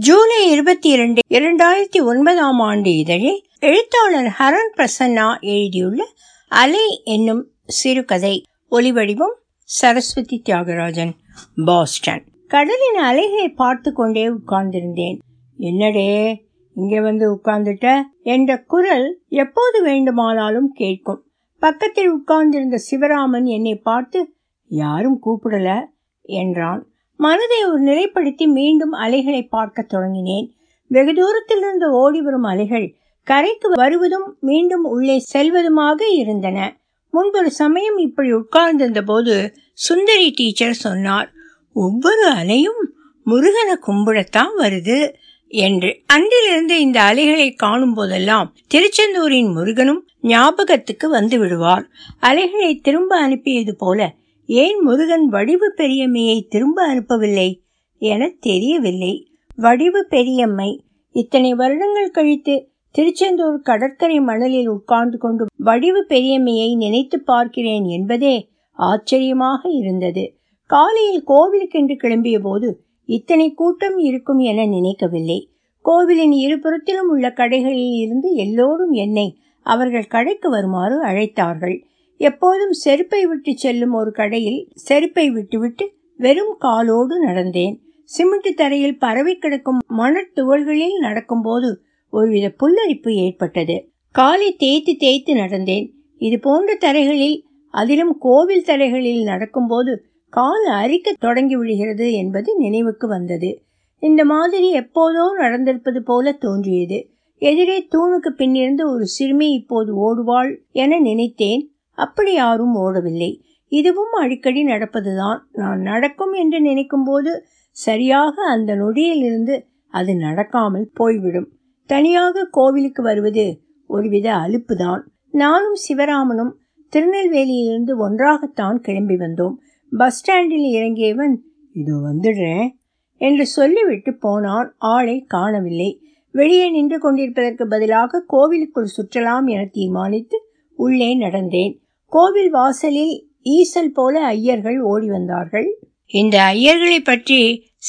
ஜூலை இருபத்தி இரண்டு இரண்டாயிரத்தி ஒன்பதாம் ஆண்டு இதழில் எழுத்தாளர் ஹரன் பிரசன்னா எழுதியுள்ள அலை என்னும் சிறுகதை. ஒலிவடிவம் சரஸ்வதி தியாகராஜன் பாஸ்டன். கடலின் அலைகளை பார்த்து கொண்டே உட்கார்ந்திருந்தேன். என்னடே இங்கே வந்து உட்கார்ந்துட்ட? என்ற குரல் எப்போது வேண்டுமானாலும் கேட்கும். பக்கத்தில் உட்கார்ந்திருந்த சிவராமன் என்னை பார்த்து யாரும் கூப்பிடல? என்றான். மனதை ஒரு நிலைப்படுத்தி மீண்டும் அலைகளை பார்க்க தொடங்கினேன். வெகு தூரத்திலிருந்து ஓடி வரும் அலைகள் கரைக்கு வருவதும் மீண்டும் உள்ளே செல்வதுமாக இருந்தன. முன்பொரு சமயம் இப்படி உட்கார்ந்திருந்த போது சுந்தரி டீச்சர் சொன்னார் ஒவ்வொரு அலையும் முருகனை கும்பிடத்தான் வருது என்று. அன்றிலிருந்து இந்த அலைகளை காணும் போதெல்லாம் திருச்செந்தூரின் முருகனும் ஞாபகத்துக்கு வந்து விடுவார். அலைகளை திரும்ப அனுப்பியது போல ஏன் முருகன் வடிவு பெரியம்மையை திரும்ப அனுப்பவில்லை? என தெரியவில்லை. வடிவு பெரியம்மை இத்தனை வருடங்கள் கழித்து திருச்செந்தூர் கடற்கரை மணலில் உட்கார்ந்து கொண்டு வடிவு பெரியம்மையை நினைத்து பார்க்கிறேன் என்பதே ஆச்சரியமாக இருந்தது. காலையில் கோவிலுக்கென்று கிளம்பிய போது இத்தனை கூட்டம் இருக்கும் என நினைக்கவில்லை. கோவிலின் இருபுறத்திலும் உள்ள கடைகளில் இருந்து எல்லோரும் என்னை அவர்கள் கடைக்கு வருமாறு அழைத்தார்கள். எப்போதும் செருப்பை விட்டு செல்லும் ஒரு கடையில் செருப்பை விட்டுவிட்டு வெறும் காலோடு நடந்தேன். சிமெண்ட் தரையில் பரவி கிடக்கும் மணத்துகள்களில் நடக்கும்போது ஒருவித புல்லரிப்பு ஏற்பட்டது. காலை தேய்த்து தேய்த்து நடந்தேன். இது போன்ற தரைகளில் அதிலும் கோவில் தரைகளில் நடக்கும்போது கால் அரிக்க தொடங்கி விடுகிறது என்பது நினைவுக்கு வந்தது. இந்த மாதிரி எப்போதோ நடந்திருப்பது போல தோன்றியது. எதிரே தூணுக்கு பின்னிருந்து ஒரு சிறுமி இப்போது ஓடுவாள் என நினைத்தேன். அப்படி யாரும் ஓடவில்லை. இதுவும் அடிக்கடி நடப்பதுதான். நான் நடக்கும் என்று நினைக்கும் போது சரியாக அந்த நொடியிலிருந்து அது நடக்காமல் போய்விடும். தனியாக கோவிலுக்கு வருவது ஒருவித அலுப்புதான். நானும் சிவராமனும் திருநெல்வேலியிலிருந்து ஒன்றாகத்தான் கிளம்பி வந்தோம். பஸ் ஸ்டாண்டில் இறங்கியவன் இதோ வந்துடுறேன் என்று சொல்லிவிட்டு போனான். ஆளை காணவில்லை. வெளியே நின்று கொண்டிருப்பதற்கு பதிலாக கோவிலுக்குள் சுற்றலாம் என தீர்மானித்து உள்ளே நடந்தேன். கோவில் வாசலில் ஈசல் போல ஐயர்கள் ஓடி வந்தார்கள். இந்த ஐயர்களை பற்றி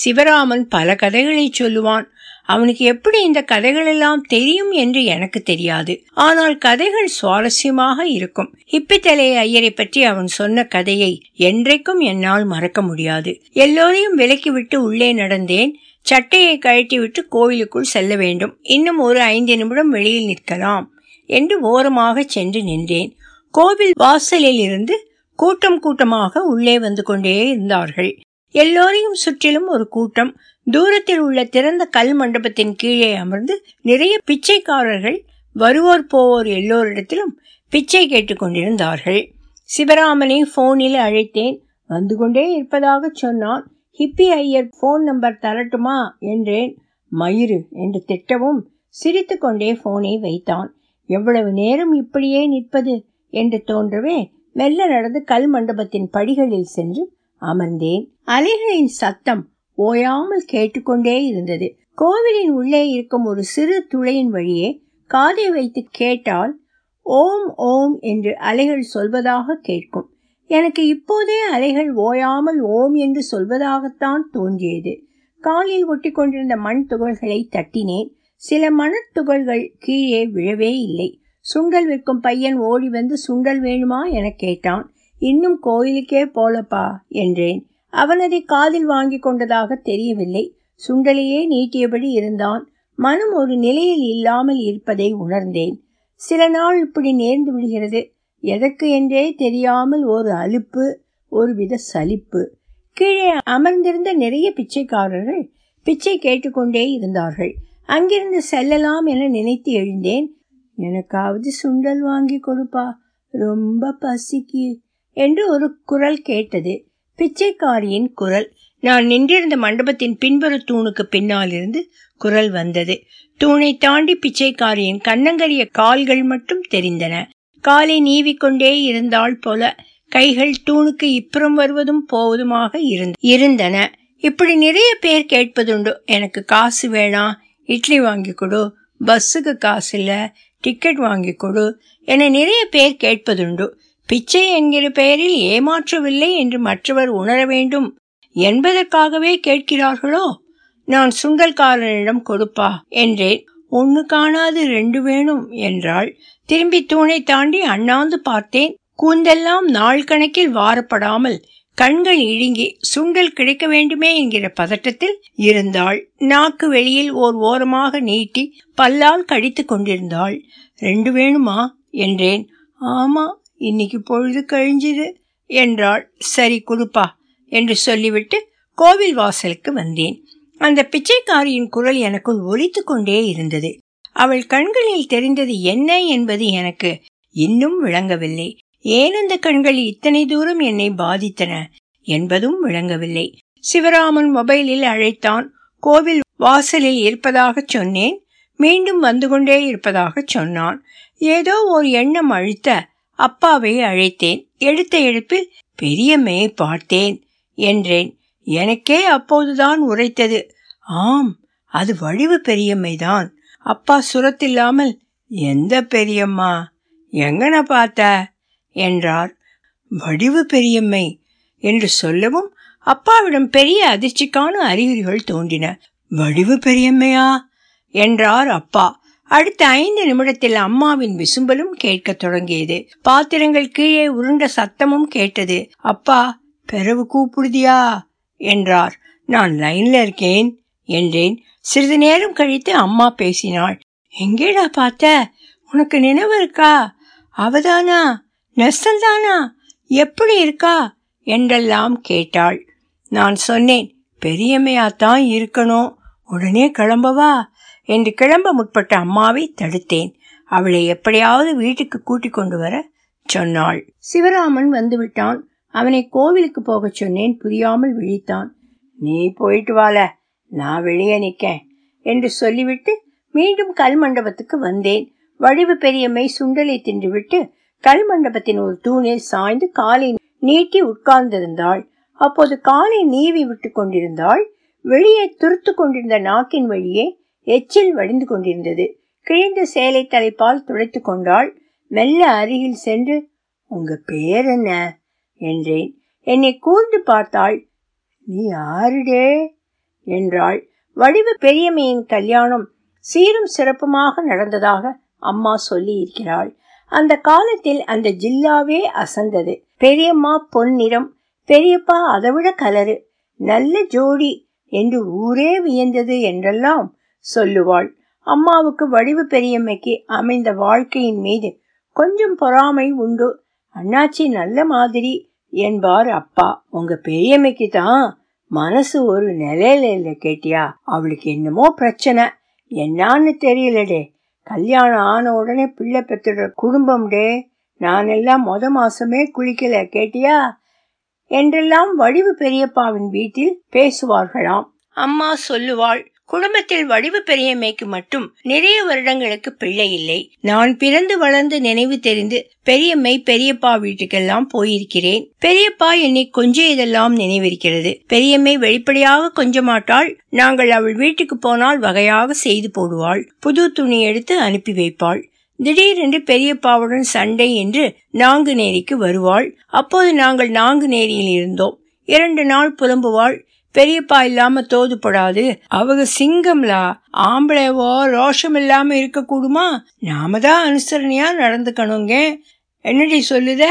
சிவராமன் பல கதைகளை சொல்லுவான். அவனுக்கு எப்படி இந்த கதைகள் எல்லாம் தெரியும் என்று எனக்கு தெரியாது. ஆனால் கதைகள் சுவாரஸ்யமாக இருக்கும். ஹிப்பித்தலை ஐயரை பற்றி அவன் சொன்ன கதையை என்றைக்கும் என்னால் மறக்க முடியாது. எல்லோரையும் விலக்கிவிட்டு உள்ளே நடந்தேன். சட்டையை கழட்டிவிட்டு கோவிலுக்குள் செல்ல வேண்டும். இன்னும் ஒரு ஐந்து நிமிடம் வெளியில் நிற்கலாம் என்று ஓரமாக சென்று நின்றேன். கோவில் வாசலில் இருந்து கூட்டம் கூட்டமாக உள்ளே வந்து கொண்டே இருந்தார்கள். எல்லோரையும் சுற்றிலும் ஒரு கூட்டம் தூரத்தில் உள்ள திறந்த கல் மண்டபத்தின் கீழே அமர்ந்து நிறைய பிச்சைக்காரர்கள் வருவோர் போவோர் எல்லோரிடத்திலும் பிச்சை கேட்டுக்கொண்டிருந்தார்கள் சிவராமனை போனில் அழைத்தேன். வந்து கொண்டே இருப்பதாக சொன்னான். ஹிப்பி ஐயர் போன் நம்பர் தரட்டுமா? என்றேன். மயிறு என்று திட்டவும் சிரித்து கொண்டே போனை வைத்தான். எவ்வளவு நேரம் இப்படியே நிற்பது? என்று தோன்றவே மெல்ல நடந்து கல் மண்டபத்தின் படிகளில் சென்று அமர்ந்தேன். அலைகளின் சத்தம் ஓயாமல் கேட்டுக்கொண்டே இருந்தது. கோவிலின் உள்ளே இருக்கும் ஒரு சிறு துளையின் வழியே காதை வைத்து கேட்டால் ஓம் ஓம் என்று அலைகள் சொல்வதாக கேட்கும். எனக்கு இப்போதே அலைகள் ஓயாமல் ஓம் என்று சொல்வதாகத்தான் தோன்றியது. காலில் ஒட்டி கொண்டிருந்த மண் துகள்களை தட்டினேன். சில மணத்துகள்கள் கீழே விழவே இல்லை. சுண்டல் விற்கும் பையன் ஓடி வந்து சுண்டல் வேணுமா என கேட்டான். இன்னும் கோயிலுக்கே போலப்பா என்றேன். அவன் அதை காதில் வாங்கி கொண்டதாக தெரியவில்லை. சுண்டலையே நீட்டியபடி இருந்தான். மனம் ஒரு நிலையில் இல்லாமல் இருப்பதை உணர்ந்தேன். சில நாள் இப்படி நேர்ந்து விடுகிறது. எதற்கு என்றே தெரியாமல் ஒரு அலுப்பு ஒருவித சலிப்பு. கீழே அமர்ந்திருந்த நிறைய பிச்சைக்காரர்கள் பிச்சை கேட்டுக்கொண்டே இருந்தார்கள். அங்கிருந்து செல்லலாம் என நினைத்து எழுந்தேன். எனக்காவது சுண்டல் வாங்கி கொடுப்பா. ரொம்ப பசிக்கு. என்று ஒரு குரல் கேட்டது. பிச்சைக்காரியின் குரல். நான் நின்றிருந்த மண்டபத்தின் பின்புற தூணுக்கு பின்னால் இருந்து குரல் வந்தது. தூணை தாண்டி பிச்சைக்காரியின் கண்ணங்கரிய கால்கள் மட்டும் தெரிந்தன. காலை நீவிக்கொண்டே இருந்தாள் போல கைகள் தூணுக்கு இப்புறம் வருவதும் போவதுமாக இருந்தன. இப்படி நிறைய பேர் கேட்பதுண்டு. எனக்கு காசு வேணாம் இட்லி வாங்கி கொடு. பஸ்ஸுக்கு காசு இல்லை டிக்கெட் வாங்கி கொடு என நிறைய பேர் கேட்பதுண்டு. பிச்சை என்கிற பெயரில் ஏமாற்றவில்லை என்று மற்றவர் உணர வேண்டும். என்பதற்காகவே கேட்கிறார்களோ? நான் சுண்டல்காரனிடம் கொடுப்பா என்றேன். ஒன்னு காணாது ரெண்டு வேணும் என்றாள். திரும்பி தூணை தாண்டி அண்ணாந்து பார்த்தேன். கூந்தெல்லாம் நாள் கணக்கில் வாரப்படாமல் கண்கள் இழுங்கி சுண்டல் கிடைக்க வேண்டுமே என்கிற பதட்டத்தில் இருந்தாள். நாக்கு வெளியில் ஓர் ஓரமாக நீட்டி பல்லால் கடித்து கொண்டிருந்தாள். ரெண்டு வேணுமா? என்றேன். ஆமா இன்னைக்கு பொழுது கழிஞ்சுது என்றாள். சரி குடுப்பா என்று சொல்லிவிட்டு கோவில் வாசலுக்கு வந்தேன். அந்த பிச்சைக்காரியின் குரல் எனக்குள் ஒலித்து கொண்டே இருந்தது. அவள் கண்களில் தெரிந்தது என்ன என்பது எனக்கு இன்னும் விளங்கவில்லை. ஏன் அந்த கண்கள் இத்தனை தூரம் என்னை பாதித்தன? என்பதும் விளங்கவில்லை. சிவராமன் மொபைலில் அழைத்தான். கோவில் வாசலில் இருப்பதாக சொன்னேன். மீண்டும் வந்து கொண்டே இருப்பதாக சொன்னான். ஏதோ ஒரு எண்ணம் அழுத்த அப்பாவை அழைத்தேன். எடுத்த எடுப்பில் பெரியம்மையை பார்த்தேன் என்றேன். எனக்கே அப்போதுதான் உரைத்தது. ஆம் அது வடிவு பெரியம்மைதான் அப்பா சுரத்தில்லாமல் எந்த பெரியம்மா? எங்கன பார்த்த? என்றார். வடிவு பெரியம்மை என்று சொல்லவும் அப்பாவிடம் பெரிய அதிர்ச்சிக்கான அறிகுறிகள் தோன்றின. வடிவு பெரியம்மையா? என்றார் அப்பா. அடுத்த ஐந்து நிமிடத்தில் அம்மாவின் விசும்பலும் கேட்கத் தொடங்கியது. பாத்திரங்கள் கீழே உருண்ட சத்தமும் கேட்டது. அப்பா பெறவு கூப்பிடுதியா? என்றார். நான் லைன்ல இருக்கேன் என்றேன். சிறிது நேரம் கழித்து அம்மா பேசினாள். எங்கேடா பார்த்த? உனக்கு நினைவு இருக்கா? அவதானா? நெசல்தானா? எப்படி இருக்கா? என்றெல்லாம் கேட்டாள். நான் சொன்னேன் பெரியம்மையாத்தான் இருக்கணும். உடனே கிளம்பவா? என்று கிளம்ப முற்பட்ட அம்மாவை தடுத்தேன். அவளை எப்படியாவது வீட்டுக்கு கூட்டிக் கொண்டு வர சொன்னாள். சிவராமன் வந்துவிட்டான். அவனை கோவிலுக்கு போகச் சொன்னேன். புரியாமல் விழித்தான். நீ போயிட்டு வால. நான் வெளியே நிக்கேன் என்று சொல்லிவிட்டு மீண்டும் கல் மண்டபத்துக்கு வந்தேன். வடிவு பெரியம்மை சுண்டலை தின்றுவிட்டு கல் மண்டபத்தின் ஒரு தூணில் சாய்ந்து காலை நீட்டி உட்கார்ந்திருந்தாள். அப்போது காலை நீவி விட்டு கொண்டிருந்தாள். வெளியே துருத்து கொண்டிருந்த நாக்கின் வழியே எச்சில் வடிந்து கொண்டிருந்தது. கிழிந்த சேலை தலைப்பால் துடைத்து கொண்டாள். மெல்ல அருகில் சென்று உங்க பேர் என்ன? என்றேன். என்னை கூர்ந்து பார்த்தாள் நீ யாருடே? என்றாள். வடிவு பெரியம்மையின் கல்யாணம் சீரும் சிறப்புமாக நடந்ததாக அம்மா சொல்லி இருக்கிறாள் அந்த காலத்தில் அந்த ஜில்லாவே அசந்தது. பெரியம்மா பொன்னிறம் பெரியப்பா அதைவிட கலரு நல்ல ஜோடி என்று ஊரே வியந்தது என்றெல்லாம் சொல்லுவாள். அம்மாவுக்கு வடிவு பெரியம்மைக்கு அமைந்த வாழ்க்கையின் மீது கொஞ்சம் பொறாமை உண்டு. அண்ணாச்சி நல்ல மாதிரி என்பார் அப்பா. உங்க பெரியம்மைக்கு தான் மனசு ஒரு நிலையில இல்ல கேட்டியா? அவளுக்கு என்னமோ பிரச்சனை. என்னான்னு தெரியலடே. கல்யாணம் ஆன உடனே பிள்ளை பெத்துடுற குடும்பம் டே நானெல்லாம் மொத மாசமே குளிக்கல கேட்டியா? என்றெல்லாம் வடிவு பெரியப்பாவின் வீட்டில் பேசுவார்களாம். அம்மா சொல்லுவாள் குடும்பத்தில் வடிவு பெரியம்மைக்கு மட்டும் நிறைய வருடங்களுக்கு பிள்ளை இல்லை. நான் பிறந்து வளர்ந்து நினைவு தெரிந்து பெரியம்மை பெரியப்பா வீட்டுக்கெல்லாம் போயிருக்கிறேன். பெரியப்பா என்னை கொஞ்சியதெல்லாம் நினைவிருக்கிறது. பெரியம்மை வெளிப்படையாக கொஞ்ச மாட்டாள் நாங்கள் அவள் வீட்டுக்கு போனால் வகையாக செய்து போடுவாள். புது துணி எடுத்து அனுப்பி வைப்பாள். திடீரென்று பெரியப்பாவுடன் சண்டை என்று நாங்குநேரிக்கு வருவாள். அப்போது நாங்கள் நாங்குநேரியில் இருந்தோம். இரண்டு நாள் புலம்புவாள். பெரியப்பா இல்லாம தோதுப்படாது. அவங்க சிங்கம்லா. ஆம்பளைவோ ரோஷம் இல்லாம இருக்க கூடுமா நாம தான் அனுசரணையா நடந்துக்கணுங்க. என்னடி சொல்லுத?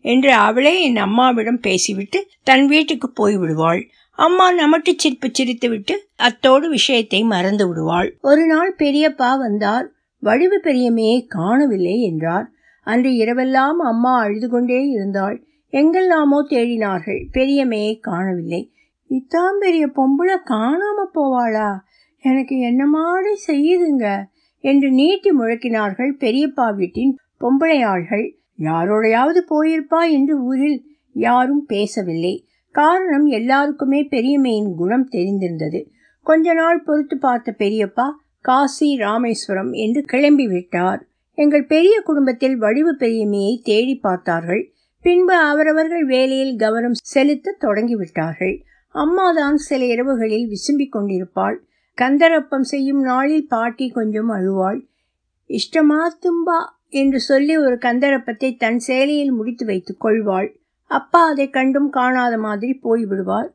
என்று அவளே என் அம்மாவிடம் பேசிவிட்டு தன் வீட்டுக்கு போய் விடுவாள். அம்மா நமட்டு சிரிப்பு சிரித்து விட்டு அத்தோடு விஷயத்தை மறந்து விடுவாள். ஒரு நாள் பெரியப்பா வந்தார். வடிவு பெரியமையை காணவில்லை என்றார். அன்று இரவெல்லாம் அம்மா அழுது கொண்டே இருந்தாள். எங்கெல்லாமோ தேடினார்கள். பெரியமையை காணவில்லை. இத்தான் பெரிய பொம்பளை காணாம போவாளா? எனக்கு என்ன மாதிரி செய்யுதுங்க? என்று நீட்டி முழக்கினார்கள் பெரியப்பா வீட்டின் பொம்பளை ஆள்கள் யாரோடையாவது போயிருப்பா என்று ஊரில் யாரும் பேசவில்லை. காரணம் எல்லாருக்குமே பெரியம்மையின் குணம் தெரிந்திருந்தது. கொஞ்ச நாள் பொறுத்து பார்த்த பெரியப்பா காசி ராமேஸ்வரம் என்று கிளம்பி விட்டார். எங்கள் பெரிய குடும்பத்தில் வடிவு பெரியம்மையை தேடி பார்த்தார்கள். பின்பு அவரவர்கள் வேலையில் கவனம் செலுத்த தொடங்கிவிட்டார்கள் அம்மாதான் சில இரவுகளில் விசும்பிக் கொண்டிருப்பாள். கந்தரப்பம் செய்யும் நாளில் பாட்டி கொஞ்சம் அழுவாள். இஷ்டமா தும்பா என்று சொல்லி ஒரு கந்தரப்பத்தை தன் சேலையில் முடித்து வைத்துக் கொள்வாள். அப்பா அதை கண்டும் காணாத மாதிரி போய்விடுவார்.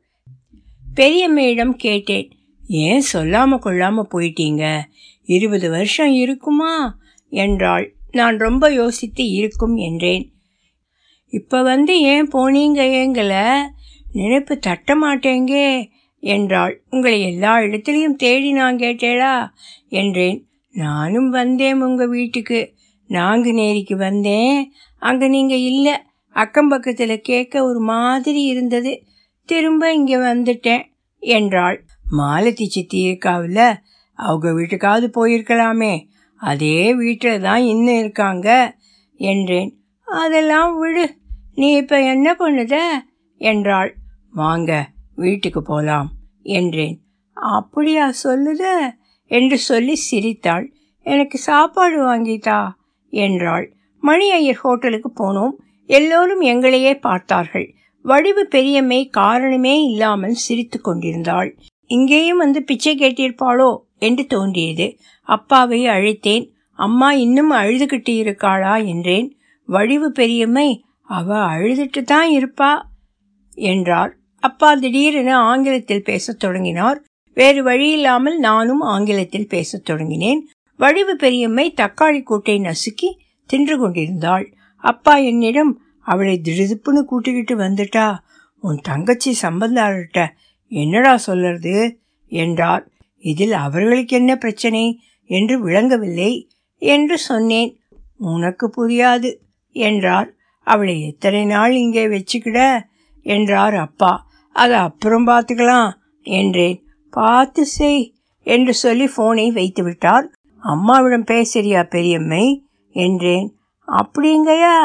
பெரியம்மையிடம் கேட்டேன். ஏன் சொல்லாம கொள்ளாம போயிட்டீங்க? இருபது வருஷம் இருக்குமா? என்றாள். நான் ரொம்ப யோசித்து இருக்கும் என்றேன். இப்ப வந்து ஏன் போனீங்க? ஏங்கல நினைப்பு தட்ட மாட்டேங்கே என்றாள். உங்களை எல்லா இடத்துலையும் தேடி நான் கேட்டேளா என்றேன். நானும் வந்தேன் உங்க வீட்டுக்கு. நாங்குநேரிக்கு வந்தேன். அங்க நீங்க இல்லை. அக்கம் பக்கத்துல கேட்க ஒரு மாதிரி இருந்தது. திரும்ப இங்க வந்துட்டேன் என்றாள். மாலதி சித்தி இருக்காவில்ல. அவங்க வீட்டுக்காவது போயிருக்கலாமே. அதே வீட்டில் தான் இன்னும் இருக்காங்க என்றேன். அதெல்லாம் விடு. நீ இப்போ என்ன பண்ணுத? என்றாள். வாங்க வீட்டுக்கு போலாம் என்றேன். அப்படியா சொல்லுத? என்று சொல்லி சிரித்தாள். எனக்கு சாப்பாடு வாங்கித்தா என்றாள். மணி ஐயர் ஹோட்டலுக்கு போனோம். எல்லோரும் எங்களையே பார்த்தார்கள். வடிவு பெரியம்மை காரணமே இல்லாமல் சிரித்து கொண்டிருந்தாள். இங்கேயும் வந்து பிச்சை கேட்டிருப்பாளோ? என்று தோன்றியது. அப்பாவை அழைத்தேன். அம்மா இன்னும் அழுதுகிட்டு இருக்காளா? என்றேன். வடிவு பெரியம்மை அவ அழுதுட்டு தான் இருப்பா என்றார். அப்பா திடீரென ஆங்கிலத்தில் பேசத் தொடங்கினார். வேறு வழியில்லாமல் நானும் ஆங்கிலத்தில் பேசத் தொடங்கினேன். வடிவு பெரியம்மை தக்காளி கூட்டை நசுக்கி தின்று கொண்டிருந்தாள். அப்பா என்னிடம் அவளை திடுதுப்புன்னு கூட்டிக்கிட்டு வந்துட்டா. உன் தங்கச்சி சம்பந்தார்கிட்ட என்னடா சொல்லறது என்றார். இதில் அவர்களுக்கு என்ன பிரச்சனை? என்று விளங்கவில்லை. என்று சொன்னேன். உனக்கு புரியாது. என்றார். அவளை எத்தனை நாள் இங்கே வச்சுக்கிட? என்றார் அப்பா. அதை அப்புறம் பார்த்துக்கலாம் என்றேன். பார்த்து செய் என்று சொல்லி போனை வைத்து விட்டார் அம்மாவிடம் பேசுறியா பெரியம்மை என்றேன். அப்படிங்கயா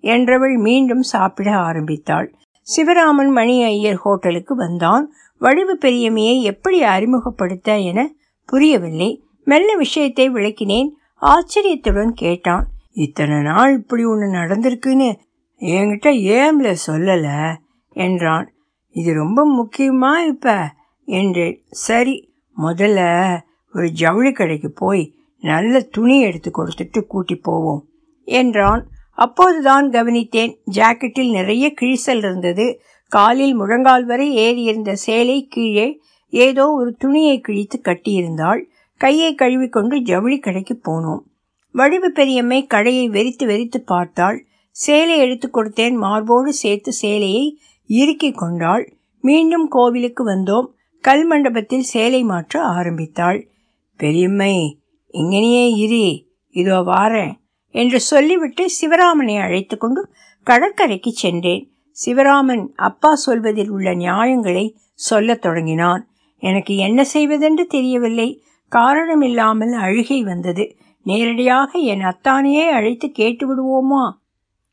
என்றவள் மீண்டும் சாப்பிட ஆரம்பித்தாள். சிவராமன் மணி ஐயர் ஹோட்டலுக்கு வந்தான். வடிவு பெரியம்மையை எப்படி அறிமுகப்படுத்த என புரியவில்லை. மெல்ல விஷயத்தை விளக்கினேன். ஆச்சரியத்துடன் கேட்டான். இத்தனை நாள் இப்படி ஒன்று நடந்திருக்குன்னு என்கிட்ட ஏம்ல சொல்லல என்றான். இது ரொம்ப முக்கியமா இப்ப? என்றேன் சரி முதல்ல ஒரு ஜவுளி கடைக்கு போய் நல்ல துணி எடுத்து கொடுத்துட்டு கூட்டி போவோம் என்றான். அப்போதுதான் கவனித்தேன் ஜாக்கெட்டில் நிறைய கிழிசல் இருந்தது. காலில் முழங்கால் வரை ஏறியிருந்த சேலை கீழே ஏதோ ஒரு துணியை கிழித்து கட்டியிருந்தாள். கையை கழுவிக்கொண்டு ஜவுளி கடைக்கு போனோம். வடிவு பெரியம்மை கடையை வெறித்து வெறித்து பார்த்தாள். சேலை எடுத்து கொடுத்தேன் மார்போடு சேர்த்து சேலையை இறுக்கி கொண்டாள். மீண்டும் கோவிலுக்கு வந்தோம். கல் மண்டபத்தில் சேலை மாற்ற ஆரம்பித்தாள். பெரியம்மை இங்கனையே இரு. இதோ வாரேன் என்று சொல்லிவிட்டு சிவராமனை அழைத்து கொண்டு கடற்கரைக்கு சென்றேன். சிவராமன் அப்பா சொல்வதில் உள்ள நியாயங்களை சொல்லத் தொடங்கினான். எனக்கு என்ன செய்வதென்று தெரியவில்லை. காரணமில்லாமல் அழுகை வந்தது. நேரடியாக என் அத்தானையே அழைத்து கேட்டு விடுவோமா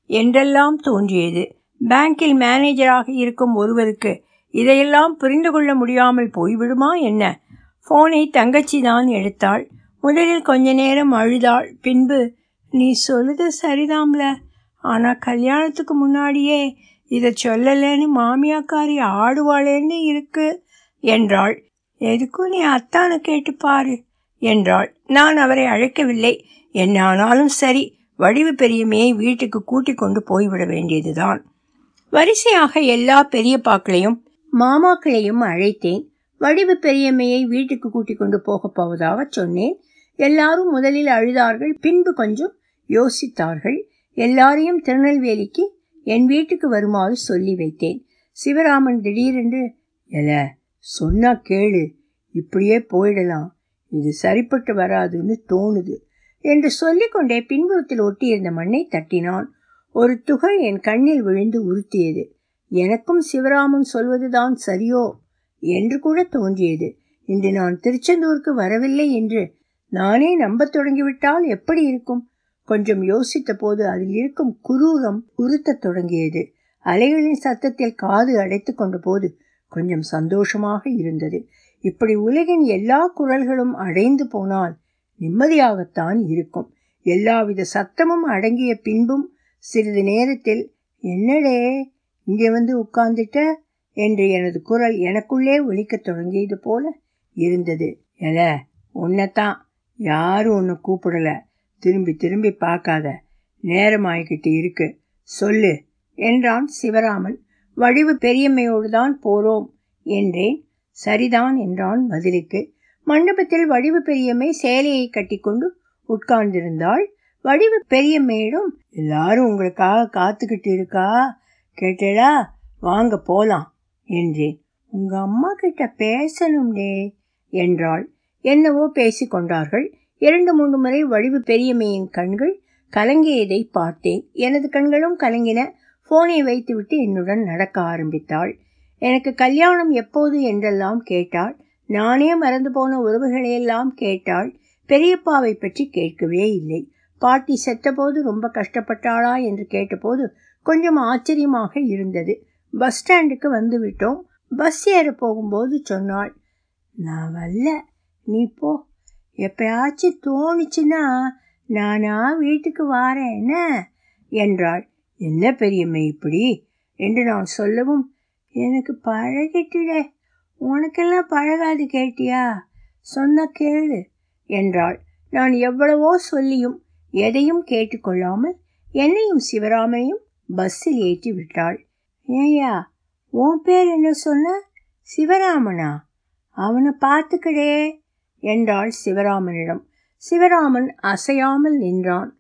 என்றெல்லாம் தோன்றியது. பேங்கில் மேனேஜராக இருக்கும் ஒருவருக்கு இதையெல்லாம் புரிந்து கொள்ள முடியாமல் போய்விடுமா என்ன? ஃபோனை தங்கச்சி தான் எடுத்தாள். முதலில் கொஞ்ச நேரம் அழுதாள். பின்பு நீ சொல்லுது சரிதாம்ல. ஆனால் கல்யாணத்துக்கு முன்னாடியே இதை சொல்லலைன்னு மாமியாக்காரி ஆடுவாளேன்னு இருக்கு என்றாள். எதுக்கும் நீ அத்தானை கேட்டு பாரு என்றாள். நான் அவரை அழைக்கவில்லை. என்ன ஆனாலும் சரி வடிவு பெரியமையை வீட்டுக்கு கூட்டிக் கொண்டு போய்விட வேண்டியதுதான். வரிசையாக எல்லா பெரியப்பாக்களையும் மாமாக்களையும் அழைத்தேன். வடிவு பெரியம்மையை வீட்டுக்கு கூட்டிக் கொண்டு போகப் போவதாக சொன்னேன். எல்லாரும் முதலில் அழுதார்கள் பின்பு கொஞ்சம் யோசித்தார்கள். எல்லாரையும் திருநெல்வேலிக்கு என் வீட்டுக்கு வருமாறு சொல்லி வைத்தேன். சிவராமன் திடீரென்று எல சொன்னா கேளு இப்படியே போயிடலாம். இது சரிப்பட்டு வராதுன்னு தோணுது என்று சொல்லிக்கொண்டே பின்புறத்தில் ஒட்டியிருந்த மண்ணை தட்டினான். ஒரு துகள் என் கண்ணில் விழுந்து உறுத்தியது. எனக்கும் சிவராமன் சொல்வதுதான் சரியோ என்று கூட தோன்றியது. இன்று நான் திருச்செந்தூருக்கு வரவில்லை என்று நானே நம்பத் தொடங்கிவிட்டால் எப்படி இருக்கும்? கொஞ்சம் யோசித்த போது அதில் இருக்கும் குரூரம் உறுத்தத் தொடங்கியது. அலைகளின் சத்தத்தில் காது அடைத்து கொண்ட போது கொஞ்சம் சந்தோஷமாக இருந்தது. இப்படி உலகின் எல்லா குரல்களும் அடைந்து போனால் நிம்மதியாகத்தான் இருக்கும். எல்லாவித சத்தமும் அடங்கிய பின்பும் சிறிது நேரத்தில் என்னடே இங்கே வந்து உட்கார்ந்துட்ட? என்று எனது குரல் எனக்குள்ளே ஒலிக்கத் தொடங்கியது போல இருந்தது. எல உன்னைத்தான். யாரும் உன்னை கூப்பிடல. திரும்பி திரும்பி பார்க்காத. நேரமாய்கிட்டு இருக்கு. சொல்லு என்றான் சிவராமன். வடிவு பெரியம்மையோடு தான் போறோம் என்றேன். சரிதான் என்றான் பதிலுக்கு மண்டபத்தில் வடிவு பெரியம்மை சேலையை கட்டிக்கொண்டு உட்கார்ந்திருந்தாள். வடிவு பெரியம்மையிடம் எல்லாரும் உங்களுக்காக காத்துக்கிட்டு இருக்கா? கேட்டேடா வாங்க போலாம் என்றேன். உங்க அம்மா கிட்ட பேசணும்டே என்றாள். என்னவோ பேசிக் கொண்டார்கள். இரண்டு மூன்று முறை வடிவு பெரியம்மையின் கண்கள் கலங்கியதை பார்த்தேன். எனது கண்களும் கலங்கின. போனை வைத்துவிட்டு என்னுடன் நடக்க ஆரம்பித்தாள். எனக்கு கல்யாணம் எப்போது என்றெல்லாம் கேட்டாள். நானே மறந்து போன உறவுகளையெல்லாம் கேட்டாள். பெரியப்பாவை பற்றி கேட்கவே இல்லை. பாட்டி செத்தபோது ரொம்ப கஷ்டப்பட்டாளா என்று கேட்டபோது கொஞ்சம் ஆச்சரியமாக இருந்தது. பஸ் ஸ்டாண்டுக்கு வந்து விட்டோம். பஸ் ஏற போகும்போது சொன்னாள் நான் வரல. நீ போ. எப்பயாச்சும் தோணுச்சுன்னா நானா வீட்டுக்கு வாரேன். என்ன? என்றாள். என்ன பெரியம்மை இப்படி? என்று நான் சொல்லவும் எனக்கு பழகிட்டுடே. உனக்கெல்லாம் பழகாது கேட்டியா? சொன்ன கேளு. என்றாள். நான் எவ்வளவோ சொல்லியும் எதையும் கேட்டுக்கொள்ளாமல் என்னையும் சிவராமனையும் பஸ்ஸில் ஏற்றி விட்டாள் ஏயா உன் பேர் என்ன சொன்ன? சிவராமனா? அவனை பார்த்துக்கடே என்றாள் சிவராமனிடம். சிவராமன் அசையாமல் நின்றான்.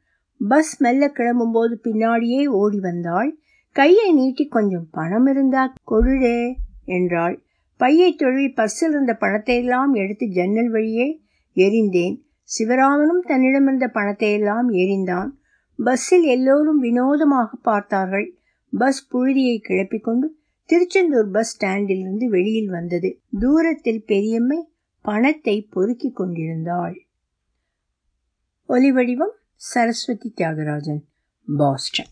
பஸ் மெல்ல கிளம்பும்போது பின்னாடியே ஓடி வந்தாள். கையை நீட்டி கொஞ்சம் பணம் இருந்தா கொடுடே என்றாள். பையை தொழில் பர்சில் இருந்த பணத்தை எல்லாம் எடுத்து ஜன்னல் வழியே எரிந்தேன் சிவராமனும் தன்னிடமிருந்த பணத்தை எல்லாம் எரிந்தான் பஸ்ஸில் எல்லோரும் வினோதமாக பார்த்தார்கள். பஸ் புழுதியை கிளப்பிக் கொண்டு திருச்செந்தூர் பஸ் ஸ்டாண்டிலிருந்து வெளியில் வந்தது. தூரத்தில் பெரியம்மை பணத்தை பொறுக்கிக் கொண்டிருந்தாள். ஒலிவடிவம் சரஸ்வதி தியாகராஜன் பாஸ்டன்.